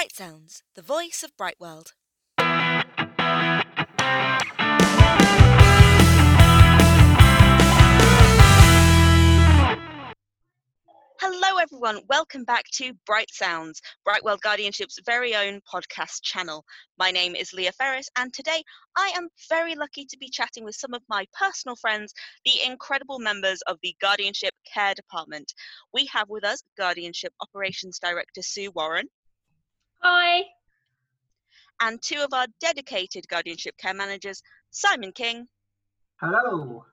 Bright Sounds, the voice of Bright World. Hello, everyone. Welcome back to Bright Sounds, Bright World Guardianship's very own podcast channel. My name is Lia Ferris, and today I am very lucky to be chatting with some of my personal friends, the incredible members of the Guardianship Care Department. We have with us Guardianship Operations Director Sue Warren. Hi. And two of our dedicated Guardianship Care Managers, Simon King. Hello.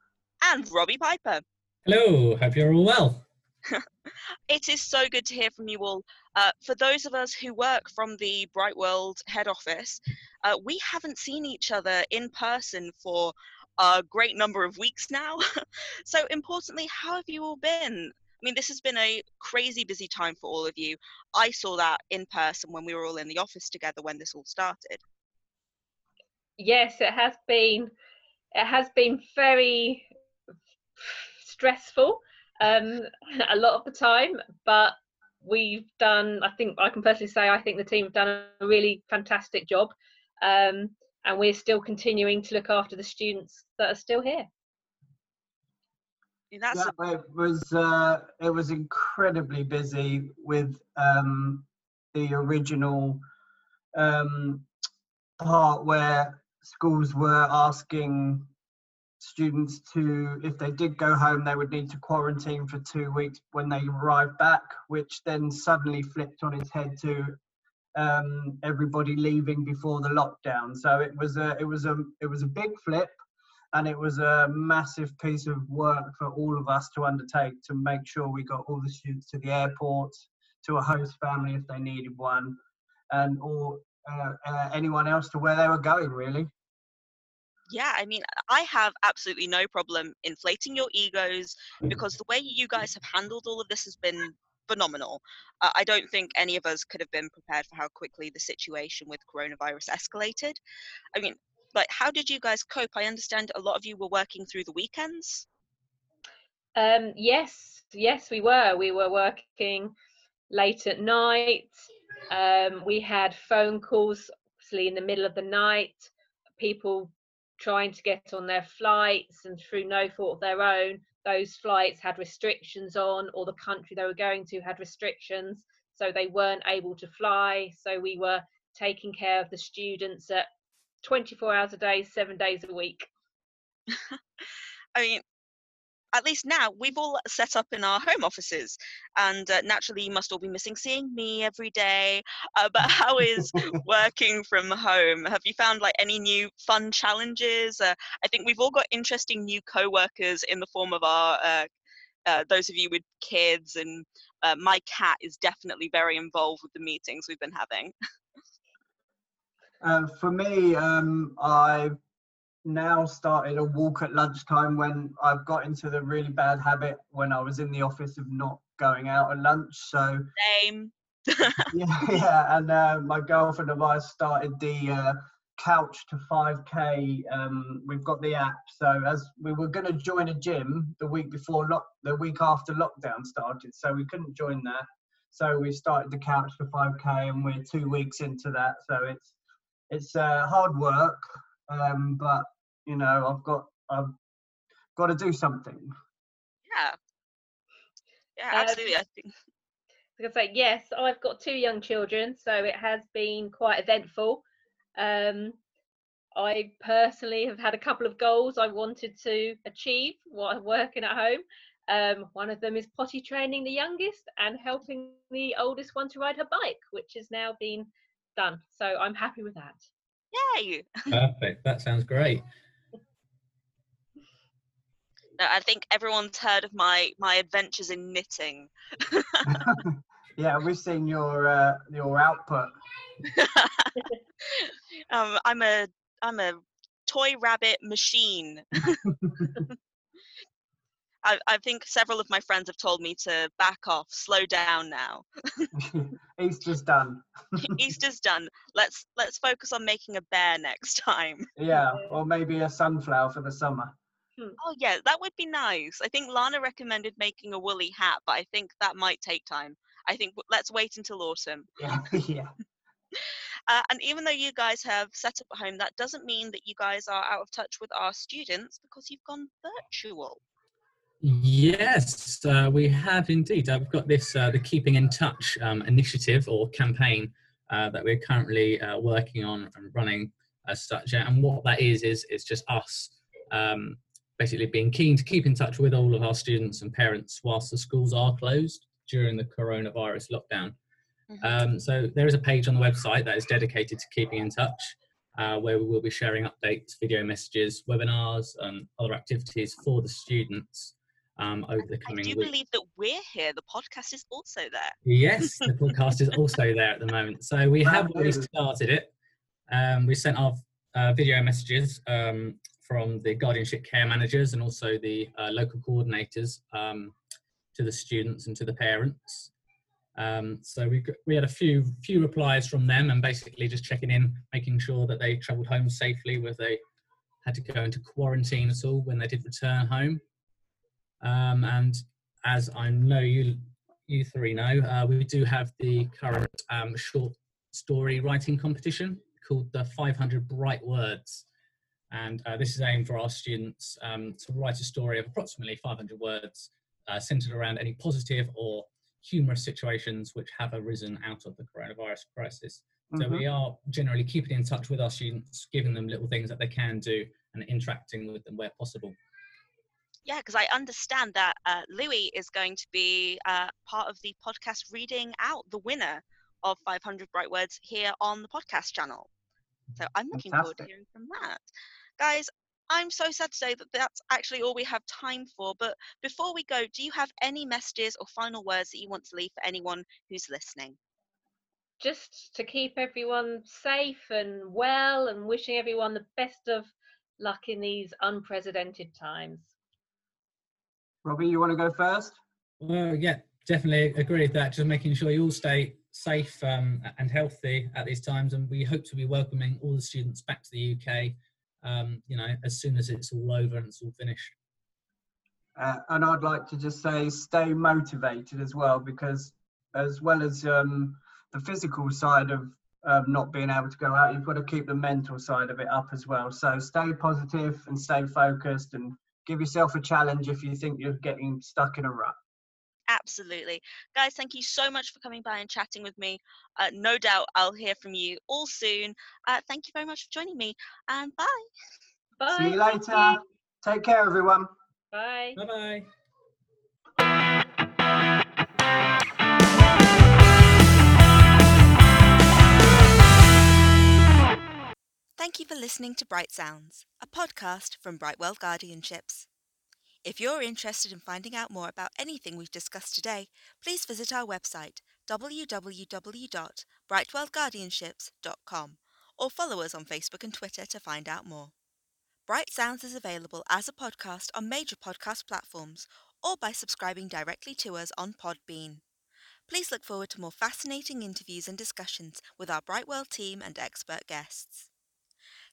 And Robbie Piper. Hello, hope you're all well. it is so good to hear from you all. Uh, for those of us who work from the Bright World head office, uh, we haven't seen each other in person for a great number of weeks now. so, importantly, how have you all been? I mean, this has been a crazy busy time for all of you. I saw that in person when we were all in the office together when this all started. Yes, it has been. It has been very stressful um, a lot of the time, but we've done. I think I can personally say I think the team have done a really fantastic job, um, and we're still continuing to look after the students that are still here. Yeah, a- it was uh, it was incredibly busy with um, the original um, part where schools were asking students to, if they did go home, they would need to quarantine for two weeks when they arrived back, which then suddenly flipped on its head to um, everybody leaving before the lockdown. So it was a, it was a, it was a big flip, and it was a massive piece of work for all of us to undertake to make sure we got all the students to the airport, to a host family if they needed one, and or uh, uh, anyone else to where they were going really yeah, I mean, I have absolutely no problem inflating your egos because the way you guys have handled all of this has been phenomenal. Uh, I don't think any of us could have been prepared for how quickly the situation with coronavirus escalated. I mean, like, how did you guys cope? I understand a lot of you were working through the weekends. Um, yes, yes, we were. We were working late at night. Um, we had phone calls, obviously, in the middle of the night. People trying to get on their flights and through no fault of their own those flights had restrictions on or the country they were going to had restrictions so they weren't able to fly so we were taking care of the students at 24 hours a day 7 days a week. I mean, at least now we've all set up in our home offices and uh, naturally you must all be missing seeing me every day. Uh, but how is working from home? Have you found like any new fun challenges? Uh, i think we've all got interesting new co-workers in the form of our uh, uh, those of you with kids and uh, my cat is definitely very involved with the meetings we've been having for me um, i've now started a walk at lunchtime when I've got into the really bad habit when I was in the office of not going out at lunch. So same. yeah, yeah, and uh, my girlfriend and I started the uh, couch to 5k. Um, we've got the app, so as we were going to join a gym the week before lock, the week after lockdown started, so we couldn't join that. So we started the couch to 5k, and we're two weeks into that. So it's it's uh, hard work, um, but you know i've got i've got to do something yeah yeah absolutely um, i think I say yes. I've got two young children, so it has been quite eventful. Um, I personally have had a couple of goals I wanted to achieve while working at home. Um, one of them is potty training the youngest and helping the oldest one to ride her bike, which has now been done. So I'm happy with that. Yay! Perfect. That sounds great. I think everyone's heard of my my adventures in knitting. yeah, we've seen your uh, your output. um, I'm a I'm a toy rabbit machine. I, I think several of my friends have told me to back off, slow down now. Easter's done. Easter's done. Let's let's focus on making a bear next time. Yeah, or maybe a sunflower for the summer. Hmm. Oh yeah, that would be nice. I think Lana recommended making a woolly hat, but I think that might take time. I think let's wait until autumn. Yeah, yeah. Uh, and even though you guys have set up at home, that doesn't mean that you guys are out of touch with our students because you've gone virtual. Yes, uh, we have indeed. Uh, we've got this, uh, the Keeping in Touch um, initiative or campaign uh, that we're currently uh, working on and running as such. And what that is, is it's just us um, basically being keen to keep in touch with all of our students and parents whilst the schools are closed during the coronavirus lockdown. Mhm. Um, so there is a page on the website that is dedicated to keeping in touch, uh, where we will be sharing updates, video messages, webinars, and other activities for the students um, over the I do weeks. believe that we're here. The podcast is also there. Yes, the podcast is also there at the moment. So we have already started it. Um, we sent off uh, video messages um, from the guardianship care managers and also the uh, local coordinators um, to the students and to the parents. Um, so we, we had a few few replies from them and basically just checking in, making sure that they travelled home safely, whether they had to go into quarantine at all when they did return home. Um, and as I know you you three know, uh, we do have the current um, short story writing competition called the 500 Bright Words. And uh, this is aimed for our students um, to write a story of approximately 500 words uh, centered around any positive or humorous situations which have arisen out of the coronavirus crisis. So Mhm. we are generally keeping in touch with our students, giving them little things that they can do and interacting with them where possible. Yeah, because I understand that uh, Louis is going to be uh, part of the podcast reading out the winner of 500 Bright Words here on the podcast channel. So I'm looking forward to hearing from that. Guys, I'm so sad to say that that's actually all we have time for. But before we go, do you have any messages or final words that you want to leave for anyone who's listening? Just to keep everyone safe and well and wishing everyone the best of luck in these unprecedented times. Robbie, you want to go first? Well, yeah, definitely agree with that. Just making sure you all stay safe um, and healthy at these times, and we hope to be welcoming all the students back to the UK. Um, you know, as soon as it's all over and it's all finished. Uh, and I'd like to just say stay motivated as well, because as well as um, the physical side of um, not being able to go out, you've got to keep the mental side of it up as well. So stay positive and stay focused and give yourself a challenge if you think you're getting stuck in a rut. Absolutely. Guys, thank you so much for coming by and chatting with me. Uh, no doubt I'll hear from you all soon. Uh, thank you very much for joining me, and bye. Bye. See you thank later. Take care, everyone. Bye. Bye bye. Thank you for listening to Bright Sounds, a podcast from Bright World Guardianships. If you're interested in finding out more about anything we've discussed today, please visit our website www.brightworldguardianships.com or follow us on Facebook and Twitter to find out more. Bright Sounds is available as a podcast on major podcast platforms or by subscribing directly to us on Podbean. Please look forward to more fascinating interviews and discussions with our Bright World team and expert guests.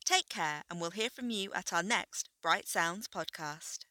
Take care, and we'll hear from you at our next Bright Sounds podcast.